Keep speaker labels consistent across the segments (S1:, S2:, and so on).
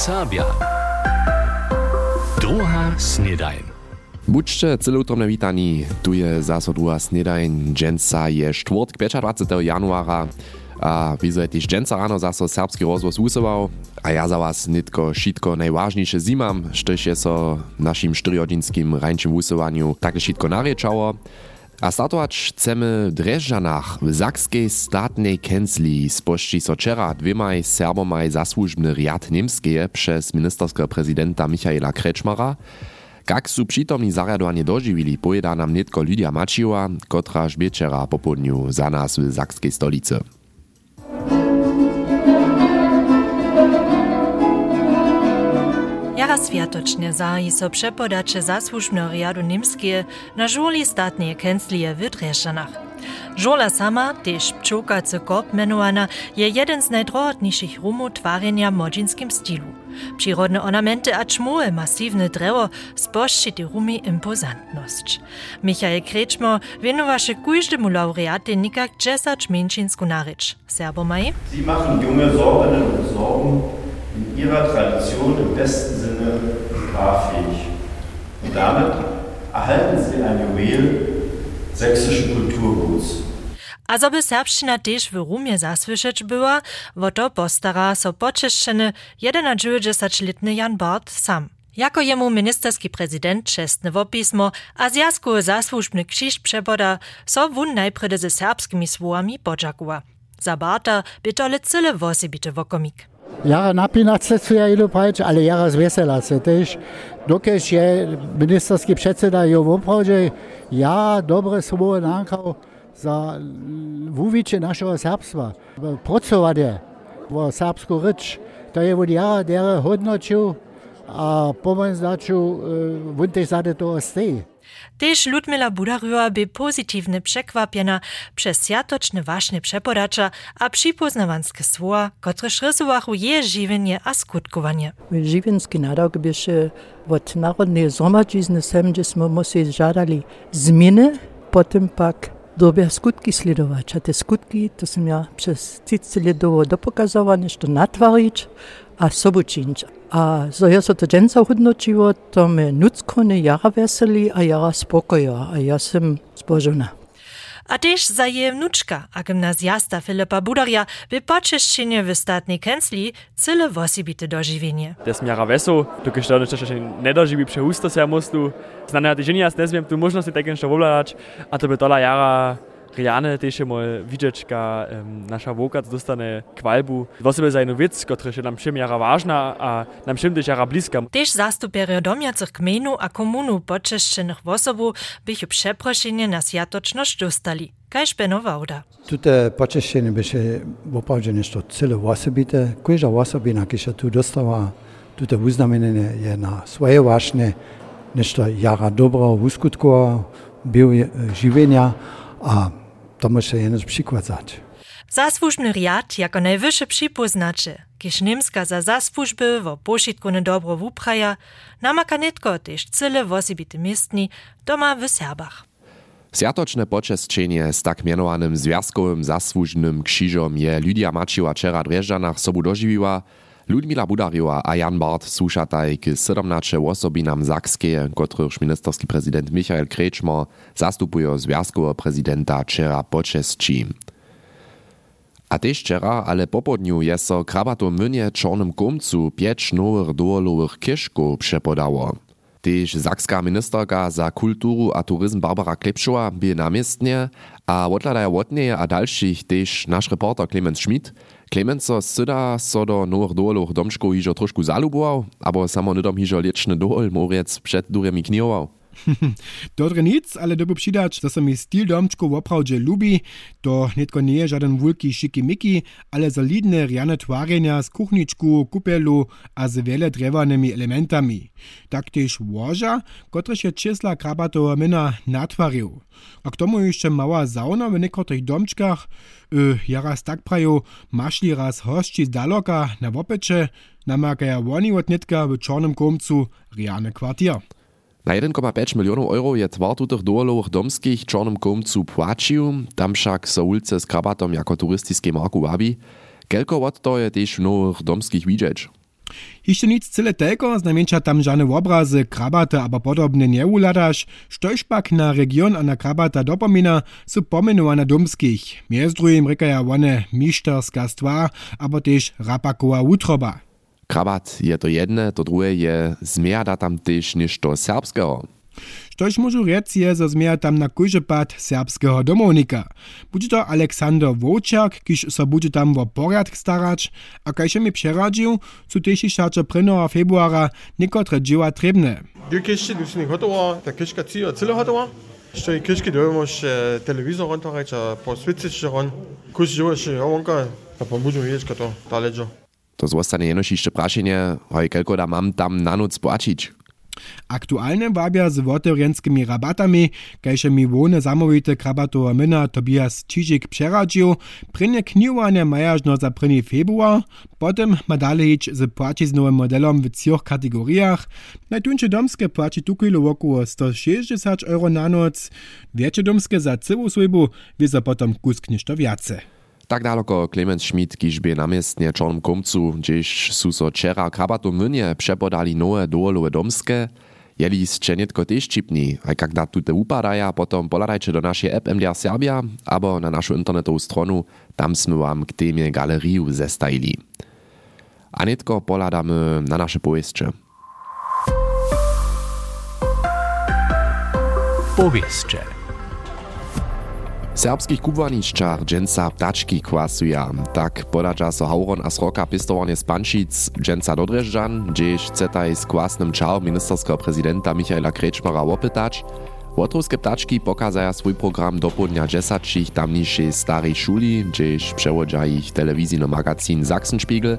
S1: Serbia. Druga snedajn.
S2: Buďte celoutrom witani, tu je zase druhá snedajn, dženca je štvrtk 25. januára a vy ste tiež dženca ráno zase serbský rozvoz úsoval a ja za vás nitko šitko najvážnejšie zimam, štož je so našim 4-hodinským rajnčím úsovaniu také šitko nariečało. A startować chcemy w w Zakskiej statnej kęsli spości so wczera dwiemaj serbomaj zasłużbny riad niemskie przez ministerskiego prezydenta Michaela Kreczmara. Jak su przytomni zariadowanie dożywili, pojeda nam nitko Lidia Maciła, kotra wieczera po południu za nas w Zakskiej stolicy.
S3: Jara światocznie zahi so przepodacze zasłużbno riadu niemskie na żuli statnie kęslije w Dreszczanach. Żola sama, też pčokacy kop menowana, je jeden z najdrohotniejszych rumów twarzenia w modzinskim stylu. Przyrodne ornamenty a czmułe masywne drewo sposzczy te rumi impozantność. Michael Kreczmo wienowasze kujżdemu laureaty nikak 10 męczynsku narycz. Serbomaj?
S4: Sie machen junge Sorbinnen und Sorben in ihrer Tradition im besten Sinne sprachfähig. Und damit erhalten sie ein Juwel sächsischen Kulturguts.
S3: A zo by serbština tež v Rumie zasłyšeć była, wo to postara so poczyszczeny 91-letny Jan Bart sam. Jako jemu ministerski prezydent czestne wopismo, a zjazku zasłużbny krzyż przeboda, so wun najprede ze serbskimi słowami podziakuła. Za Barta by to lecyle wosibite wokomik.
S5: Jara napinac ja idu pravič, ali jara zvesela se tež. Dokež je ministerski predseda jo voprođe, ja dobre slovo nankal za vuviče našega srpstva. Procovanje v srpsko reč, to je od jara, dere hodnočil, a pomysł zaczął, wun tej zade to ostej.
S3: Tež Ludmila Budarjova by pozytywnie przekwapiena przez sjatoczne wašne przepodacza a przypoznawanske słowa, które rysowachu je żywienie a skutkowanie.
S6: Živinski naród by się od Narodnej Zgromadzizny sem, gdzie smo musi żadali zmiany, potem pak dobre skutki sledować. A te skutki to som ja przez 30 lat dopokazowane, że natwarić a sobu czynić. A ja so to dženca hodnočiło, to me nuckone jara veseli a jara spokoja, a ja sem zbožena.
S3: A tež za je vnučka, a gimnazjasta Filipa Budarja, by počešćenje v statnej kęsli cyle wosibite dožiwienie.
S7: To jest miara weso, to kiedy to jeszcze nie dożywi przehusto się mostu. Znane te żenia nie wiem, tu można się takim jeszcze wobladać, a to by tola jara Rejane też mal widzieć, ka um, nasza wokac dostane kwalbu. Wosebe za jednu wiec, która się nam všem jara ważna, a nam všem też jara bliska.
S3: Tež zastuperio domjacych gmenu a komunu počešćenych wosobu bych przeproszenie na sjatoczność dostali. Kajż benowałda.
S5: Tute počešćenje by się opravdu nešto cele osobite. Kojža osobina, ki się tu dostała, tute uznamenenie je na swoje ważne, nešto jara dobro uskutkowa, bio živenja, a to może jeden przykład dać.
S3: Zasłużny riad jako najwyższe przypoznacze, kiż Niemska za zasłużby wo pošitkone dobro wupraja, namaka netko też cyle wosibity miestni doma w Serbach.
S2: Sjatočne počesćenje z tak mianowanym związkowym zasłużnym krzyżom je Lidia Maciła wczera w Dreżdżanach sobu dożywiła, Ludmila Budarjowa a Jan Bart słuchataj k 17 osobinam Zakskie, których ministerski prezydent Michael Kreczmer zastupują związkowego prezydenta wczera počesći. A też wczera, ale po południu jest so krabato mynie czornym komcu pięć nowych doolowych kiszków przepodało. Tež zakska ministerka za kulturu a turizm Barbara Klepšova by namiestnie, a odhľadaja od nej a dalších tež náš reporter Clemens Schmidt. Clemens so syda so do nowych doolowych domčkov hižo trošku zaluboval, abo samo nidom hižo liečny dool moriec před duremi knihoval.
S8: Dobre nic, ale dobu přidać, że se mi styl domčku woprawdźe lubi, to netko nie je żaden wulki szikimiki, ale solidne rjane twarjenja z kuchniczku, kupelu a z wiele drewanymi elementami. Tak też łoża, kotreż je czysla krabatowa mina natwarił. A k tomu jeszcze mała sauna w niektórych domczkach, y, jaraz tak prajo, maszli raz hości z daloka na wopecze, namakaja woni od netka w czarnym komcu rjane kwartier.
S2: Na 1,5 milionów euro je twar tutych doolowych domskich czarnym komcu płacił, tam však so ulice z krabatom jako turystycznej marku wabi. Kelko od to je też nowych domskich widzieć.
S8: Jeszcze nic cyle tego, znamienča tam żadne obrazy, krabate abo podobne nie uladasz, štož pak na region a na krabata dopomina su pomenowane dumskich. Między drugim rekaja one miszterska stwa, abo też rapakowa utroba.
S2: Krabat je to jedne, to drugie je zmiada tam też niż to serbskiego.
S8: Štož môžu rec je, zo tam na kužepad serbskeho domovnika. Bude to Aleksander Vovčak, kiž so bude tam vo poriadk starać, a kajše mi přeradžił, sú tiež šačo 1. februára niekotre dživa trebne.
S1: Dwie kiszki du nie gotowa, ta kiszka ci o cyle gotowa. Jeszcze i kiszki do możesz telewizor runterreić, a po switzyć ron. Kusz dziwa się owonka, a po budziu jedzka to taledżo.
S2: To zostanie jenož jeszcze praszenie, hoj kelko da mam tam na noc płacić.
S8: Aktualne wabia z wotewrenskimi rabatami, kajże mi wone zamówite krabatowa mina Tobias Čižik przeradził, prynne kniwanie majażno za 1. februar, potem ma dalej z płaciznowym modelom w trzech kategoriach. Najtuńsze domskie płaci tukilo około 160 euro na noc, większe domskie za całą służbu, wiedzą potem kuskniesz to więcej.
S2: Tak daleko Clemens Schmidt, kiž by namiestnie Čornom komcu, gdzieś su so čera krabatom mynie przepodali nowe doolowe domskie, jeli ste netko tež čipni, a jak na tute upadaja, potom poladajcie do naszej app MDR Serbia, abo na naszą internetową stronu, tam sme wam k temie galeriu zestajili. A netko poladamy na nasze powieście.
S9: Powieście.
S2: Serbskich kubłanišćach dżęca ptaczki kwasuja. Tak podadża so hauron a sroka pistowanie z Panšic dżęca do Dreżdżan, gdzieś cetaj z kwasnym czał ministerskiego prezydenta Michaela Krečmara opytać. Łotrowskie ptaczki pokazają swój program do południa 10 tamniejszej starej szuli, gdzieś przewodzia ich telewizyjny magazyn Sachsenspiegel.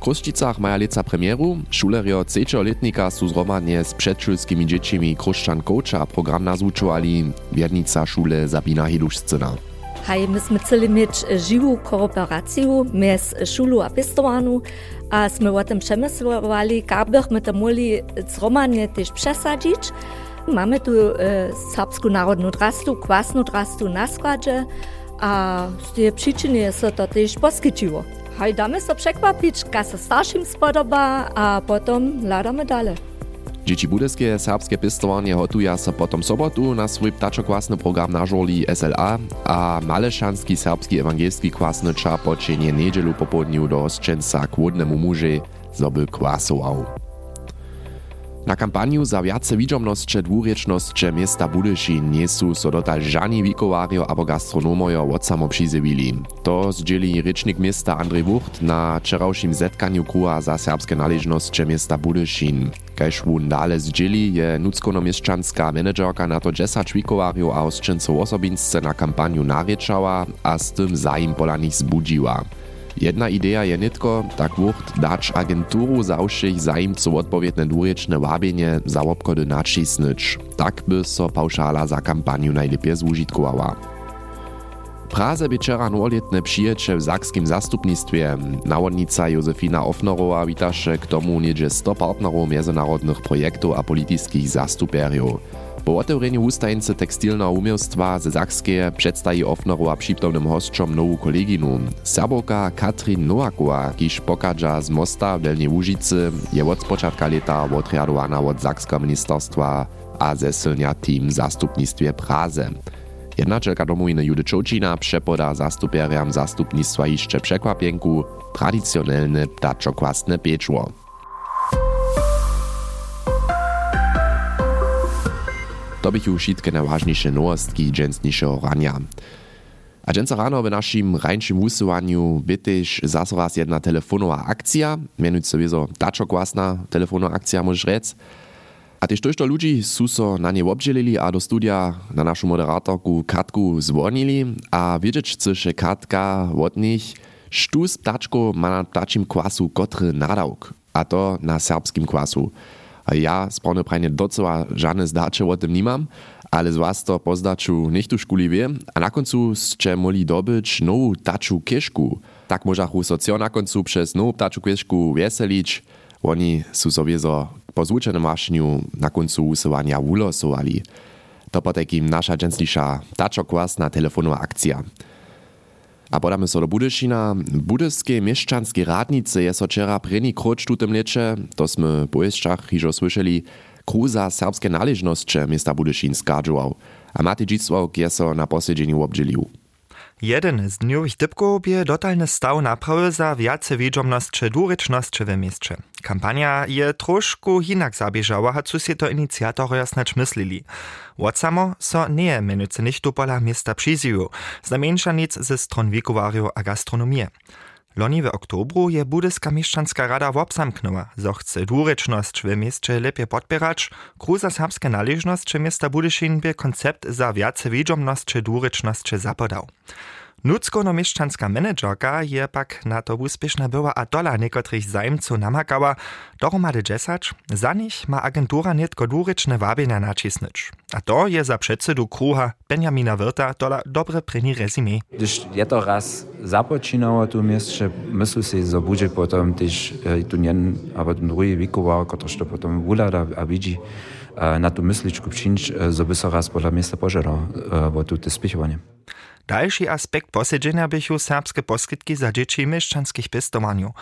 S2: W Kruszczycach maja leca premieru. Szulerio letnika su zromadnie z przedszulskimi dziecimi Kruszczan Kołcza program nazwuczowali Wiernica Szule Sabina Hiduszczyna.
S10: Hej, myśmy chceli mieć żywą kooperację między szulą a pistowanu, a jsme o tym przemyslowali, jak byśmy to mogli też przesadzić. Mamy tu e, serbską narodną drastu, kwasną drastu na a z tej przyczyny się to też poskyciło. Hej, damy so przekwapić, ka se starszym spodoba, a potom ladamy dalej.
S2: Dzieci budyskie serbskie pistowanie hotuja so potom sobotu na swój ptaczokłasny program na żoli SLA, a maleszanski serbski ewangelski kwasnycza poczynie niedzielu po południu do Oszczęca k wodnemu muže zoby kwasował. Na kampanju za wiace widzomnosće dwurečnosće miasta Budyšin nie su so dotal żani wikowario abo gastronomojo od samo přizewili. To zdzieli rečnik miasta Andrzej Wucht na wczorajszym zetkanju kruha za serbskie należnosće miasta Budyšin. Kaž wun dale zdzieli je nuckono-mieszczanska menedżerka na to 10 wikowario a oszczęcov osobinsce na kampanju narečała, a z tym zaim pola nich zbudziła. Jedna idea je nitko, tak wucht dać agenturu zawszych zajimców odpowiedne dwuryczne wabienie za obchody nacisnąć. Tak by so pauszala za kampaniu najlepiej zużytkowała. Praze wieczera nowoletne przyjecze w zakskim zastupnictwie. Nawodnica Józefina Ofnorowa witasze k tomu niedzie 100 partnerów międzynarodnych projektów a politycznych zastuperiów. Po otewreniu ustajnicy tekstilného umiejstwa ze Zakskie przedstawi Ofnerova przypomnym hostom nową koleginu. Serboka Katrin Noakowa, kiż pokaża z mosta w Delnej Łużycy, je od spoczadka leta odriadowana od Zakskiego Ministerstwa a zesilnia team zastupnictwie Praze. Jednaczelka domowiny Judy Czołcina przepoda zastuperiam zastupnictwa jeszcze przekwapienku, tradycjonalne ptaczokwasne pieczło. To bych już wszystkie najważniejsze nowostki dżęsniejszego rania. A dżęca rano w naszym rańszym wusywaniu bytyż zase raz jedna telefonowa akcja, mianujcy wieso taczokłasna telefonowa akcja, możesz rec. A też to ludzi su so na nie obdzielili a do studia na naszą moderatorku Katku dzwonili, a wiedzieć chce, że Katka od nich sztus ptaczko ma na ptaczym kwasu kotry nadałk, a to na serbskim kwasu. Ja sprawne prajnie docela żadne zdacze o tym nie mam, ale z was to pozdaču nicht tu škuli wie, a na koncu ste mogli dobyć nową taču kieszku. Tak możachu socio na koncu przez nową taču kieszku weselić. Oni su sobie zo po zvučenom mašňu na koncu usywania ulosowali. To po takim nasza dżęslisza taczokłasna telefonowa akcja. A podamy so do Budešina. Budeské mieszczanskie radnice je so včera preni kroč tutem leče, to sme po ješčach hižo słyszeli, kruza serbske naležnosće mjesta Budešin skadžoval. A mati džicvok je so na posjeđenju obdželiu.
S9: Jeden z dniowych typków je dotalny staw naprawy za wiace wiedźomność dwuryczność w mieście. Kampania je troszkę inak zabieżała, a się to inicjatory jasnacz myśleli. Od samo so nie menuce nichtu pola miasta znamienszanic ze stron wiekowario a gastronomie. Loni w oktobru je Budyska Mieszczanska Rada wobsamknęła, zo chce dwuryczność w mieście lepiej podpierać, kruza serbskie należność miasta Budyszin by koncept za wiace wiedźomność dwuryczność zapodał. Nucko-mieszczanska menedżerka je pak na to úspěšna była a dola niekotrych zajmców namakała, dohromady dżesać, za nich ma agentura netko dwuryczne wabienia nacisnąć. A to je za przedsedu kruha Benjamina Wirta dola dobre preni rezime.
S11: Gdyż je to raz započinało tu mieście, myślę si, że będzie potem też e, tu nie, aber ten drugi wikował, który to potem wulada a widzi, e, na tu myśliczku przyjść, że by so raz pola miasta pożerał, bo tu te spichowanie.
S9: Dalszy aspekt posiedzenia bychu serbskie poskrytki za dzieci mieszczanskich pestowaniu.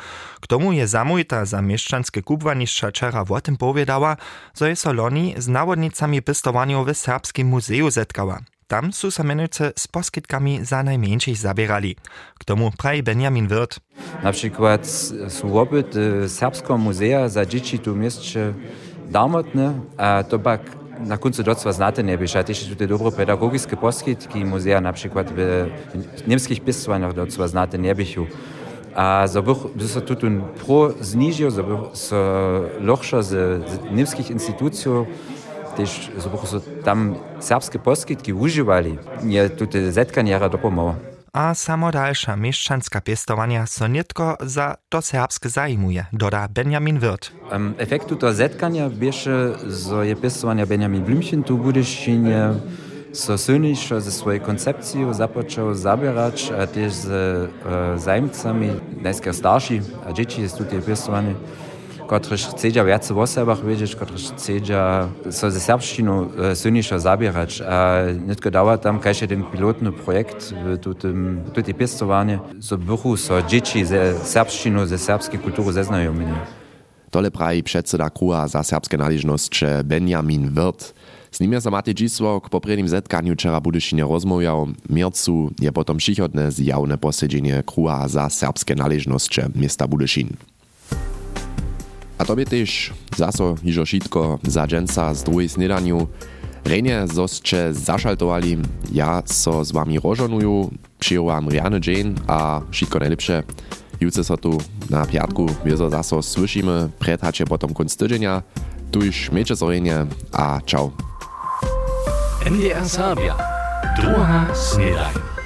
S9: K tomu je zamójta za mieszczanskie kubwaniszcza czera o tym powiedała, że jest Loni z nawodnicami pestowaniu w Serbskim Muzeum zetkała. Tam są se menujce z poskitkami za najmniejszych zabierali. K tomu praje Benjamin Wirt.
S11: Na przykład są łobyt Serbskiego Muzea za dzieci tu mieście darmotne, a to pak na koncu dosta znatene, šat jeszcze tutaj dobro pedagogijske poskitki muzeja, na przykład w niemskich pisovanjah dosta znatene bihu. A zabuh bi se tudi pro znižil, zabuh so lahko z, z nemskih institucij, tež zabuh so tam srpske poskitki uživali, je tudi zetkanjara dopomogla.
S9: A samo dalsza mieszczanska piestowania so nitko za to serbskie zajmuje, doda Benjamin Wirt.
S11: Um, efektu to zetkania zo je piestowania Benjamin Blümchen tu Budyščine so silniejsze ze swojej koncepcji zapoczął zabierać, a też z e, zajmcami, starsi, a dzieci jest tutaj piestowanie, chcedza więcej o sebach wiedzieć, którzy chcedza so ze serbszczyną e, silniejsze zabierać, a nitko dała tam każe ten pilotny projekt w tutem, tutaj piestowanie, so bychu so dzieci ze serbszczyną, ze serbskiej kultury zeznajomili.
S2: Tole praji předseda kruha za serbskie należności Benjamin Wirt. Z nim za Matej Dzisło k poprednim zetkaniu wczera Budyšinie rozmawiał. Miercu je potom przychodne zjawne posiedzenie kruha za serbskie należności miasta Budyšin. A tobie też zaso hižo šitko za dženca z druhej snedaniu. Rejnie zosće zašaltovali, ja so z wami rožonuju, přijovam riane dzień, a šitko najlepsze. Jutce so tu na piatku, wiezo zaso słyszymy, predhacie potom konc tydzienia. Tu już miejcie zorenie, a ciao.
S12: NDR Sabia. Druga snedaj.